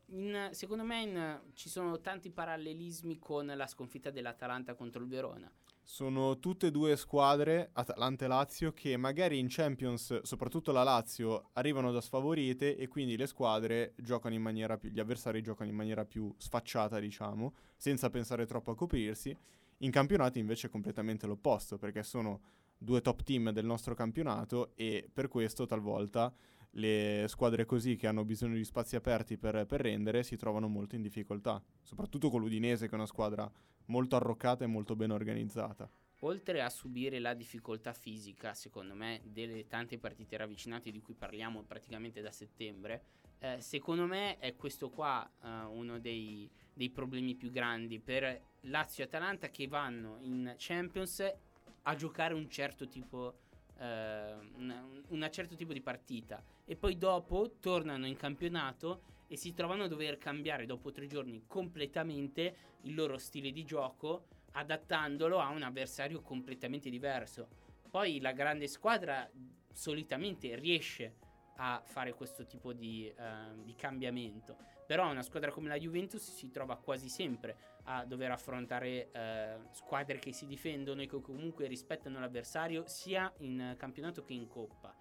In- secondo me in- ci sono tanti parallelismi con la sconfitta dell'Atalanta contro il Verona. Sono tutte e due squadre, Atalanta e Lazio, che magari in Champions, soprattutto la Lazio, arrivano da sfavorite e quindi le squadre giocano in maniera più, gli avversari giocano in maniera più sfacciata, diciamo, senza pensare troppo a coprirsi. In campionati invece è completamente l'opposto, perché sono due top team del nostro campionato e per questo talvolta le squadre così che hanno bisogno di spazi aperti per, per rendere si trovano molto in difficoltà, soprattutto con l'Udinese che è una squadra molto arroccata e molto ben organizzata. Oltre a subire la difficoltà fisica, secondo me, delle tante partite ravvicinate di cui parliamo praticamente da settembre, eh, secondo me è questo qua eh, uno dei, dei problemi più grandi per Lazio e Atalanta che vanno in Champions a giocare un certo tipo, eh, una certo tipo di partita e poi dopo tornano in campionato e si trovano a dover cambiare dopo tre giorni completamente il loro stile di gioco adattandolo a un avversario completamente diverso. Poi la grande squadra solitamente riesce a fare questo tipo di, eh, di cambiamento, però una squadra come la Juventus si trova quasi sempre a dover affrontare eh, squadre che si difendono e che comunque rispettano l'avversario sia in campionato che in coppa.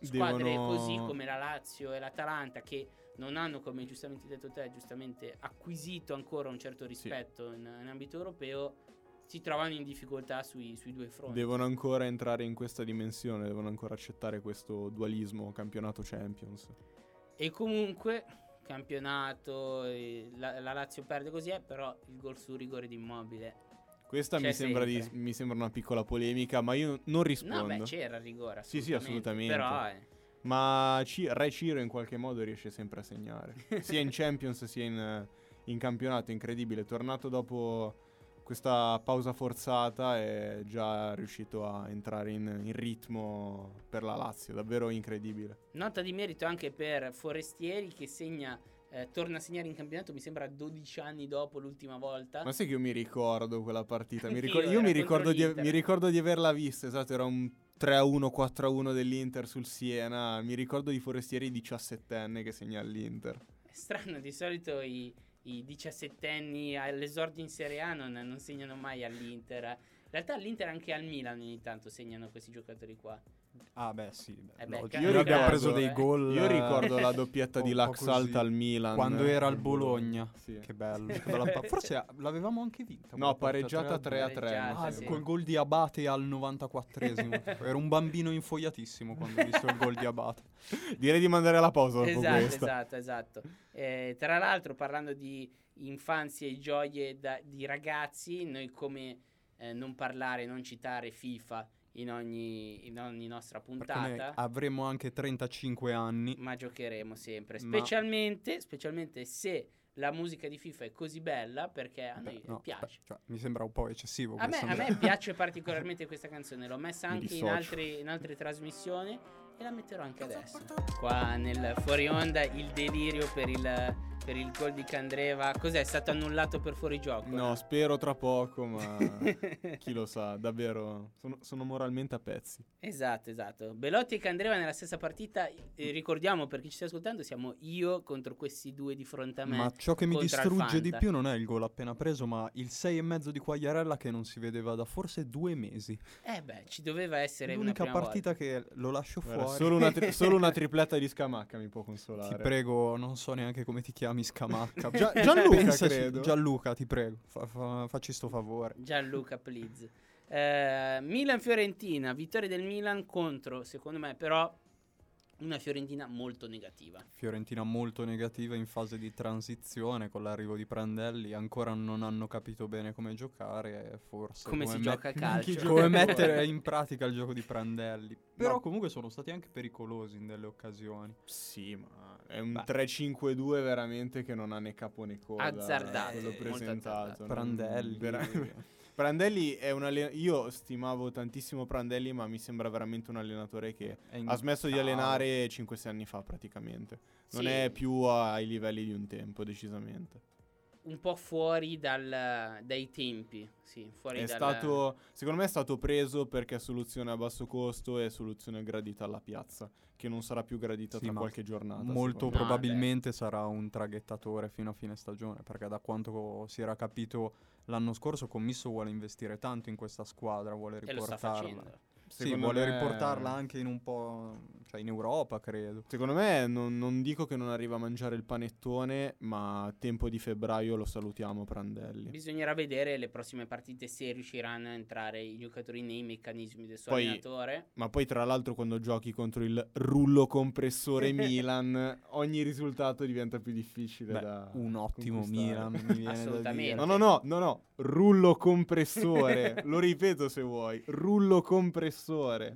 Squadre Devono- così come la Lazio e l'Atalanta che non hanno, come giustamente detto te, giustamente acquisito ancora un certo rispetto in, in ambito europeo, si trovano in difficoltà sui, sui due fronti. Devono ancora entrare in questa dimensione, devono ancora accettare questo dualismo campionato Champions. E comunque, campionato, la, la Lazio perde così, è, però il gol su rigore di immobile. Questa mi sembra, di- mi sembra una piccola polemica, ma io non rispondo. No, beh, c'era il rigore. Sì, sì, assolutamente. Però, eh, Ma Ci- Re Ciro in qualche modo riesce sempre a segnare. *laughs* sia in Champions sia in, in campionato, incredibile. Tornato dopo questa pausa forzata è già riuscito a entrare in, in ritmo per la Lazio, davvero incredibile. nota di merito anche per Forestieri che segna, eh, torna a segnare in campionato, mi sembra 12 anni dopo l'ultima volta. Ma sai che io mi ricordo quella partita? Mi ricor- io mi ricordo, di, mi ricordo di averla vista, esatto, era un 3-1, 4-1 dell'Inter sul Siena. Mi ricordo di Forestieri 17enne che segna all'Inter. È strano, di solito i, i 17enni all'esordio in Serie A non, non segnano mai all'Inter. In realtà all'Inter anche al Milan ogni tanto segnano questi giocatori qua. Ah, beh, sì. Beh, Eh beh, logico. cazzo, Noi abbiamo ricordo, preso dei eh. gol. Io eh, ricordo la doppietta di Laxalt al Milan. Quando era al al Bologna. Sì. Che bello. *laughs* che bella pa- Forse l'avevamo anche vinta. No, pareggiata 3 a 3. Pareggiata, Ah, sì. col gol di Abate al 94esimo. *laughs* Ero un bambino infoiatissimo quando ho visto il gol di Abate. Direi di mandare la pausa dopo Esatto, esatto, esatto. Eh, tra l'altro, parlando di infanzie e gioie da- di ragazzi, noi come eh, non parlare, non citare FIFA in ogni, in ogni nostra puntata, avremo anche 35 anni. ma giocheremo sempre. Ma- Specialmente, specialmente se la musica di FIFA è così bella, perché a noi Beh, no, piace. cioè, mi sembra un po' eccessivo. A me, a me piace particolarmente questa canzone, l'ho messa anche in, altri- in altre trasmissioni e la metterò anche adesso. Qua nel fuori onda il delirio per il, per il gol di Candreva. Cos'è? È stato annullato per fuorigioco? No, spero tra poco, ma *laughs* chi lo sa, davvero sono, sono moralmente a pezzi. Esatto, esatto. Belotti e Candreva nella stessa partita. eh, ricordiamo per chi ci sta ascoltando, siamo io contro questi due di fronte a me. Ma ciò che mi distrugge di più non è il gol appena preso, ma il 6,5 di Quagliarella che non si vedeva da forse due mesi. Eh beh, ci doveva essere L'unica una prima partita che lo lascio Guarda, fuori. solo, una tri- solo una *laughs* tripletta di Scamacca mi può Ti consolare. prego, non so neanche come ti chiami Scamacca. Gia- Gianluca, Pensaci- credo. Gianluca, ti prego, fa- fa- facci sto favore. Gianluca, please. Eh, Milan-Fiorentina, vittoria del Milan contro, secondo me, però una Fiorentina molto negativa. Fiorentina molto negativa in fase di transizione con l'arrivo di Prandelli, ancora non hanno capito bene come giocare, forse Come si met- gioca a calcio. *laughs* Come *laughs* mettere in pratica il gioco di Prandelli. Però No. comunque sono stati anche pericolosi in delle occasioni. Sì, ma è un Beh. 3-5-2 veramente che non ha né capo né coda. Azzardato, quello molto presentato. Prandelli. vera- *laughs* Prandelli è un allenatore. Io stimavo tantissimo Prandelli, ma mi sembra veramente un allenatore che in ha smesso di allenare 5-6 anni fa praticamente. Non Sì. è più ai livelli di un tempo, decisamente. Un po' fuori dal- dai tempi, sì, fuori È dal- stato, secondo me è stato preso perché è soluzione a basso costo e soluzione gradita alla piazza, che non sarà più gradita Sì, tra qualche giornata. Molto me. No, probabilmente sarà un traghettatore fino a fine stagione, perché da quanto si era capito l'anno scorso Commisso vuole investire tanto in questa squadra, vuole riportarla. Sì, vuole me- riportarla anche in un po', cioè in Europa, credo. Secondo me non, non dico che non arriva a mangiare il panettone, ma a tempo di febbraio lo salutiamo Prandelli. Bisognerà vedere le prossime partite se riusciranno a entrare i giocatori nei meccanismi del suo Poi- allenatore. Ma poi tra l'altro quando giochi contro il rullo compressore *laughs* Milan, ogni risultato diventa più difficile Beh, da un ottimo. Milan, mi viene da Assolutamente. No, no, no, no, no, rullo compressore. *laughs* Lo ripeto se vuoi, rullo compressore.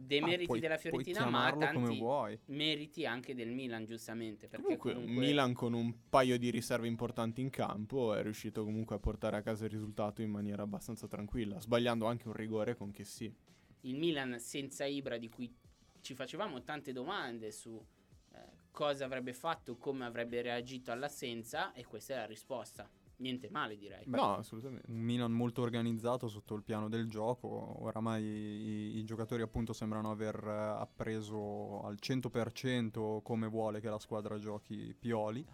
Demeriti Ah, puoi- della Fiorentina, ma chiamarlo come tanti vuoi. meriti anche del Milan, giustamente. Perché Comunque, comunque, un Milan con un paio di riserve importanti in campo è riuscito comunque a portare a casa il risultato in maniera abbastanza tranquilla, sbagliando anche un rigore con che sì. il Milan senza Ibra, di cui ci facevamo tante domande su eh, cosa avrebbe fatto, come avrebbe reagito all'assenza, e questa è la risposta. Niente male, direi. Beh, no, assolutamente. Un Milan molto organizzato sotto il piano del gioco, oramai i, i giocatori appunto sembrano aver eh, appreso al 100% come vuole che la squadra giochi Pioli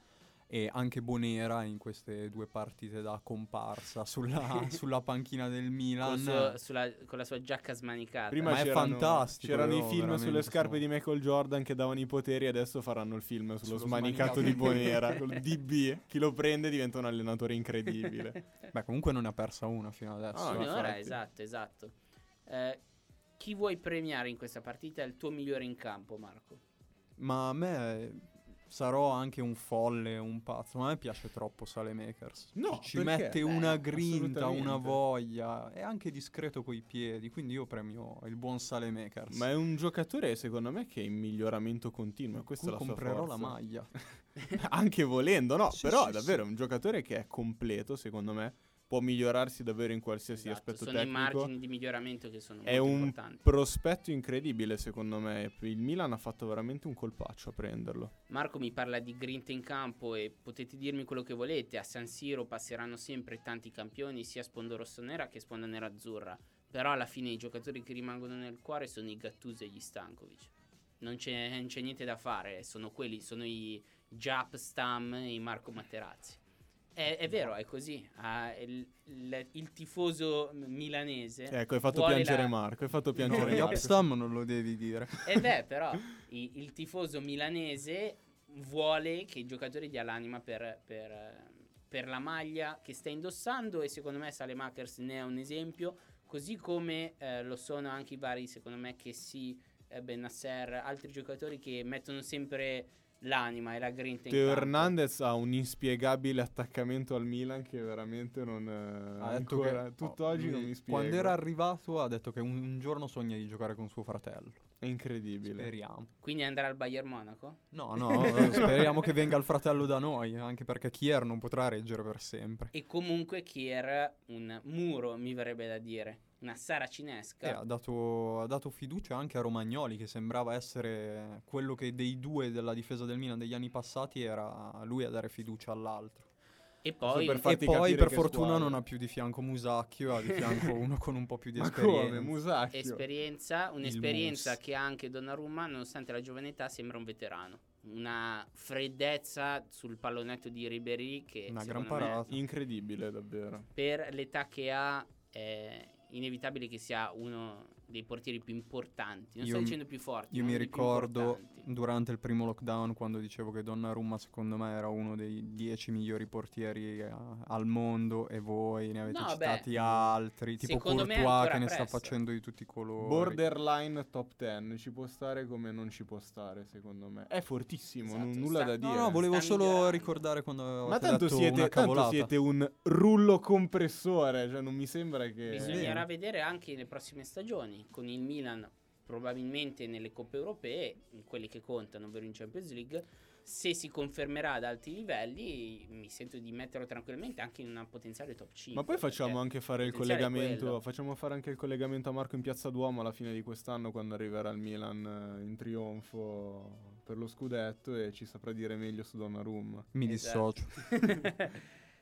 e anche Bonera in queste due partite da comparsa sulla, *laughs* sulla panchina del Milan. suo- sulla- con la sua giacca smanicata. Prima Ma è fantastico, C'erano i film sulle scarpe sono- di Michael Jordan che davano i poteri, adesso faranno il film sullo, Sullo smanicato smanicato di Bonera, *laughs* col DB. Chi lo prende diventa un allenatore incredibile. *laughs* Beh, comunque non ne ha persa una fino adesso. Ah, eh. Finora, infatti. esatto, esatto. Eh, chi vuoi premiare in questa partita è il tuo migliore in campo, Marco? Ma a me sarò anche un folle, un pazzo, ma a me piace troppo Salemakers. No, ci perché? mette Eh, una grinta, assolutamente. una voglia, è anche discreto coi piedi, quindi io premio il buon Salemakers. Ma è un giocatore, secondo me, che è in miglioramento continuo. Questa è la sua comprerò la maglia. *laughs* Anche volendo, no. Sì, però sì, è davvero un giocatore che è completo, secondo me. Può migliorarsi davvero in qualsiasi Esatto, aspetto sono i tecnico. margini di miglioramento che sono È molto un importanti. prospetto incredibile, secondo me. Il Milan ha fatto veramente un colpaccio a prenderlo. Marco mi parla di grinta in campo e potete dirmi quello che volete. A San Siro passeranno sempre tanti campioni, sia sponda rossonera che sponda nerazzurra. Però alla fine i giocatori che rimangono nel cuore sono i Gattuso e gli Stankovic. Non c'è, non c'è niente da fare, sono quelli, sono i Jap Stam e i Marco Materazzi. È, è vero, è così. Ah, il, il- il tifoso milanese. Ecco, hai fatto piangere la- Marco, hai fatto No, piangere Marco. Upstam non lo devi dire. E Eh beh, *laughs* però i- il tifoso milanese vuole che il giocatore dia l'anima per, per, per la maglia che sta indossando e secondo me Salemakers ne è un esempio, così come eh, lo sono anche i vari, secondo me, che sì, eh, Benasser, altri giocatori che mettono sempre l'anima e la grinta in Teo. Hernandez ha un inspiegabile attaccamento al Milan che veramente non eh, Ha detto ancora che- tutt'oggi oh, non mi spiego. Quando era arrivato ha detto che un, un giorno sogna di giocare con suo fratello. È incredibile. Speriamo. Quindi andrà al Bayern Monaco? No, no, eh, *laughs* speriamo che venga il fratello da noi, anche perché Kier non potrà reggere per sempre. E comunque Kier un muro, mi verrebbe da dire, una saracinesca. Eh, ha, dato, ha dato fiducia anche a Romagnoli, che sembrava essere quello che dei due della difesa del Milan degli anni passati era lui a dare fiducia all'altro. E poi per E poi per fortuna squadra. non ha più di fianco Musacchio, ha di *laughs* fianco uno con un po' più di Ma esperienza. come? Musacchio? esperienza, un'esperienza che anche Donnarumma, nonostante la giovane età, sembra un veterano. Una freddezza sul pallonetto di Ribery che Una gran parata. Incredibile, davvero. per l'età che ha è inevitabile che sia uno dei portieri più importanti. Non Io sto dicendo più forti, Io mi ricordo. Durante il primo lockdown quando dicevo che Donnarumma secondo me era uno dei dieci migliori portieri eh, al mondo e voi ne avete No, citati beh, altri, tipo Courtois che ne sta presto. facendo di tutti i colori. Borderline top 10, ci può stare come non ci può stare, secondo me. È fortissimo, Esatto, non- nulla sta- da No, dire. no, volevo Sta solo migliorando. ricordare quando Ma avete tanto detto siete, una tanto siete un rullo compressore, cioè non mi sembra che... Bisognerà vedere anche le prossime stagioni con il Milan, probabilmente nelle coppe europee, in quelli che contano, ovvero in Champions League. Se si confermerà ad alti livelli, mi sento di metterlo tranquillamente anche in una potenziale top 5. Ma poi facciamo anche fare il collegamento, facciamo fare anche il collegamento a Marco in Piazza Duomo alla fine di quest'anno quando arriverà il Milan eh, in trionfo per lo scudetto e ci saprà dire meglio su Donnarumma. Mi Esatto. dissocio. *laughs*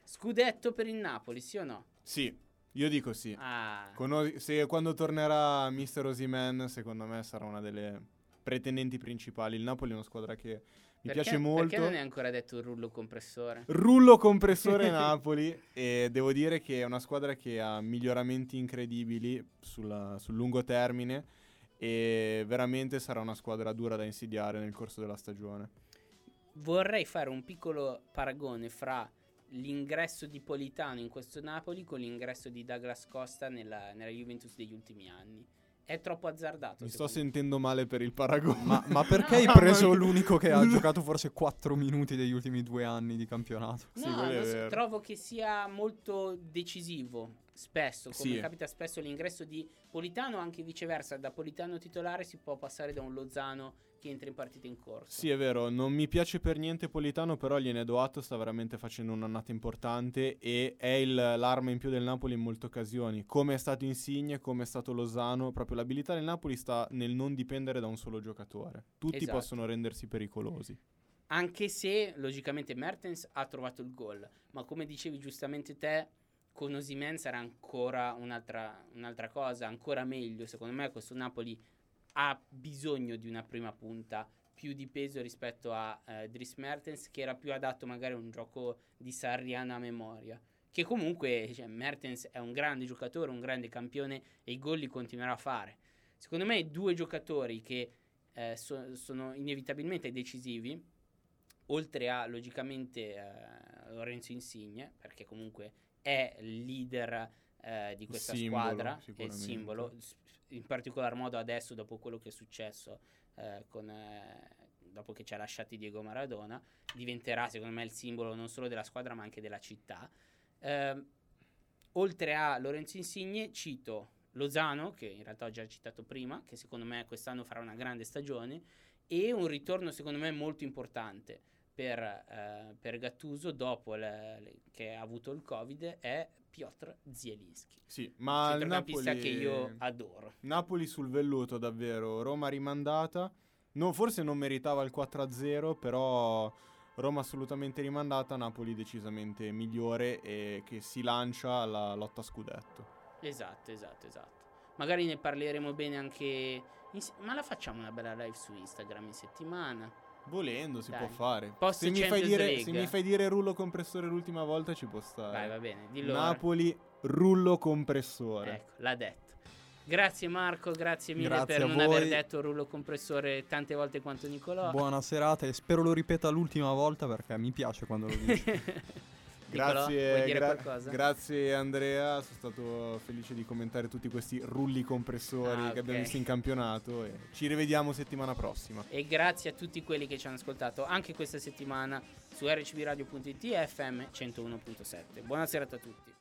Scudetto per il Napoli, sì o no? Sì, io dico sì. Ah, Con se quando tornerà Mister Osimen, secondo me sarà una delle pretendenti principali. Il Napoli è una squadra che mi perché- piace molto. Perché non è ancora detto il rullo compressore? Rullo compressore *laughs* Napoli e devo dire che è una squadra che ha miglioramenti incredibili sulla- sul lungo termine e veramente sarà una squadra dura da insidiare nel corso della stagione. Vorrei fare un piccolo paragone fra l'ingresso di Politano in questo Napoli con l'ingresso di Douglas Costa nella, nella Juventus degli ultimi anni. È troppo azzardato. Mi sto me. sentendo male per il paragone. ma, ma perché hai No, preso ma- l'unico che ha *laughs* giocato forse 4 minuti degli ultimi due anni di campionato? Sì, No, vero. trovo che sia molto decisivo. Spesso, come Sì. capita spesso, l'ingresso di Politano, anche viceversa, da Politano titolare si può passare da un Lozano che entra in partita in corso. Sì, è vero, non mi piace per niente Politano, però gliene do atto, sta veramente facendo un'annata importante e è il- l'arma in più del Napoli in molte occasioni. Come è stato Insigne, come è stato Lozano, proprio l'abilità del Napoli sta nel non dipendere da un solo giocatore. Tutti Esatto. possono rendersi pericolosi. Anche se logicamente Mertens ha trovato il gol, ma come dicevi giustamente te, con Osimen sarà ancora un'altra, un'altra cosa, ancora meglio. Secondo me questo Napoli ha bisogno di una prima punta più di peso rispetto a eh, Dries Mertens, che era più adatto magari a un gioco di sarriana memoria. Che comunque cioè, Mertens è un grande giocatore, un grande campione e i gol li continuerà a fare. Secondo me due giocatori che eh, so- sono inevitabilmente decisivi, oltre a logicamente eh, Lorenzo Insigne, perché comunque è il leader eh, di questa simbolo, squadra, è il simbolo, in particolar modo adesso dopo quello che è successo eh, con, eh, dopo che ci ha lasciati Diego Maradona, diventerà secondo me il simbolo non solo della squadra ma anche della città. Eh, oltre a Lorenzo Insigne cito Lozano, che in realtà ho già citato prima, che secondo me quest'anno farà una grande stagione, e un ritorno secondo me molto importante per, eh, per Gattuso dopo le- le- che ha avuto il Covid è Piotr Zielinski. Sì, ma il Napoli... che io adoro. Napoli sul velluto davvero, Roma rimandata. No, forse non meritava il 4-0, però Roma assolutamente rimandata, Napoli decisamente migliore e che si lancia alla lotta a scudetto. Esatto, esatto, esatto. Magari ne parleremo bene anche. in ma la facciamo una bella live su Instagram in settimana. Volendo si Dai. può fare. Post Se mi, fai dire, se mi fai dire rullo compressore l'ultima volta ci può stare. Vai, va bene. Dillo ora. Napoli, rullo compressore. Ecco, l'ha detto. Grazie Marco, grazie mille Grazie per non voi. aver detto rullo compressore tante volte quanto Nicolò. Buona serata e spero lo ripeta l'ultima volta perché mi piace quando lo dici. *laughs* Grazie, gra- grazie Andrea, sono stato felice di commentare tutti questi rulli compressori Ah, che abbiamo visto in campionato e ci rivediamo settimana prossima. E grazie a tutti quelli che ci hanno ascoltato anche questa settimana su rcbradio.it e FM 101.7. Buona serata a tutti.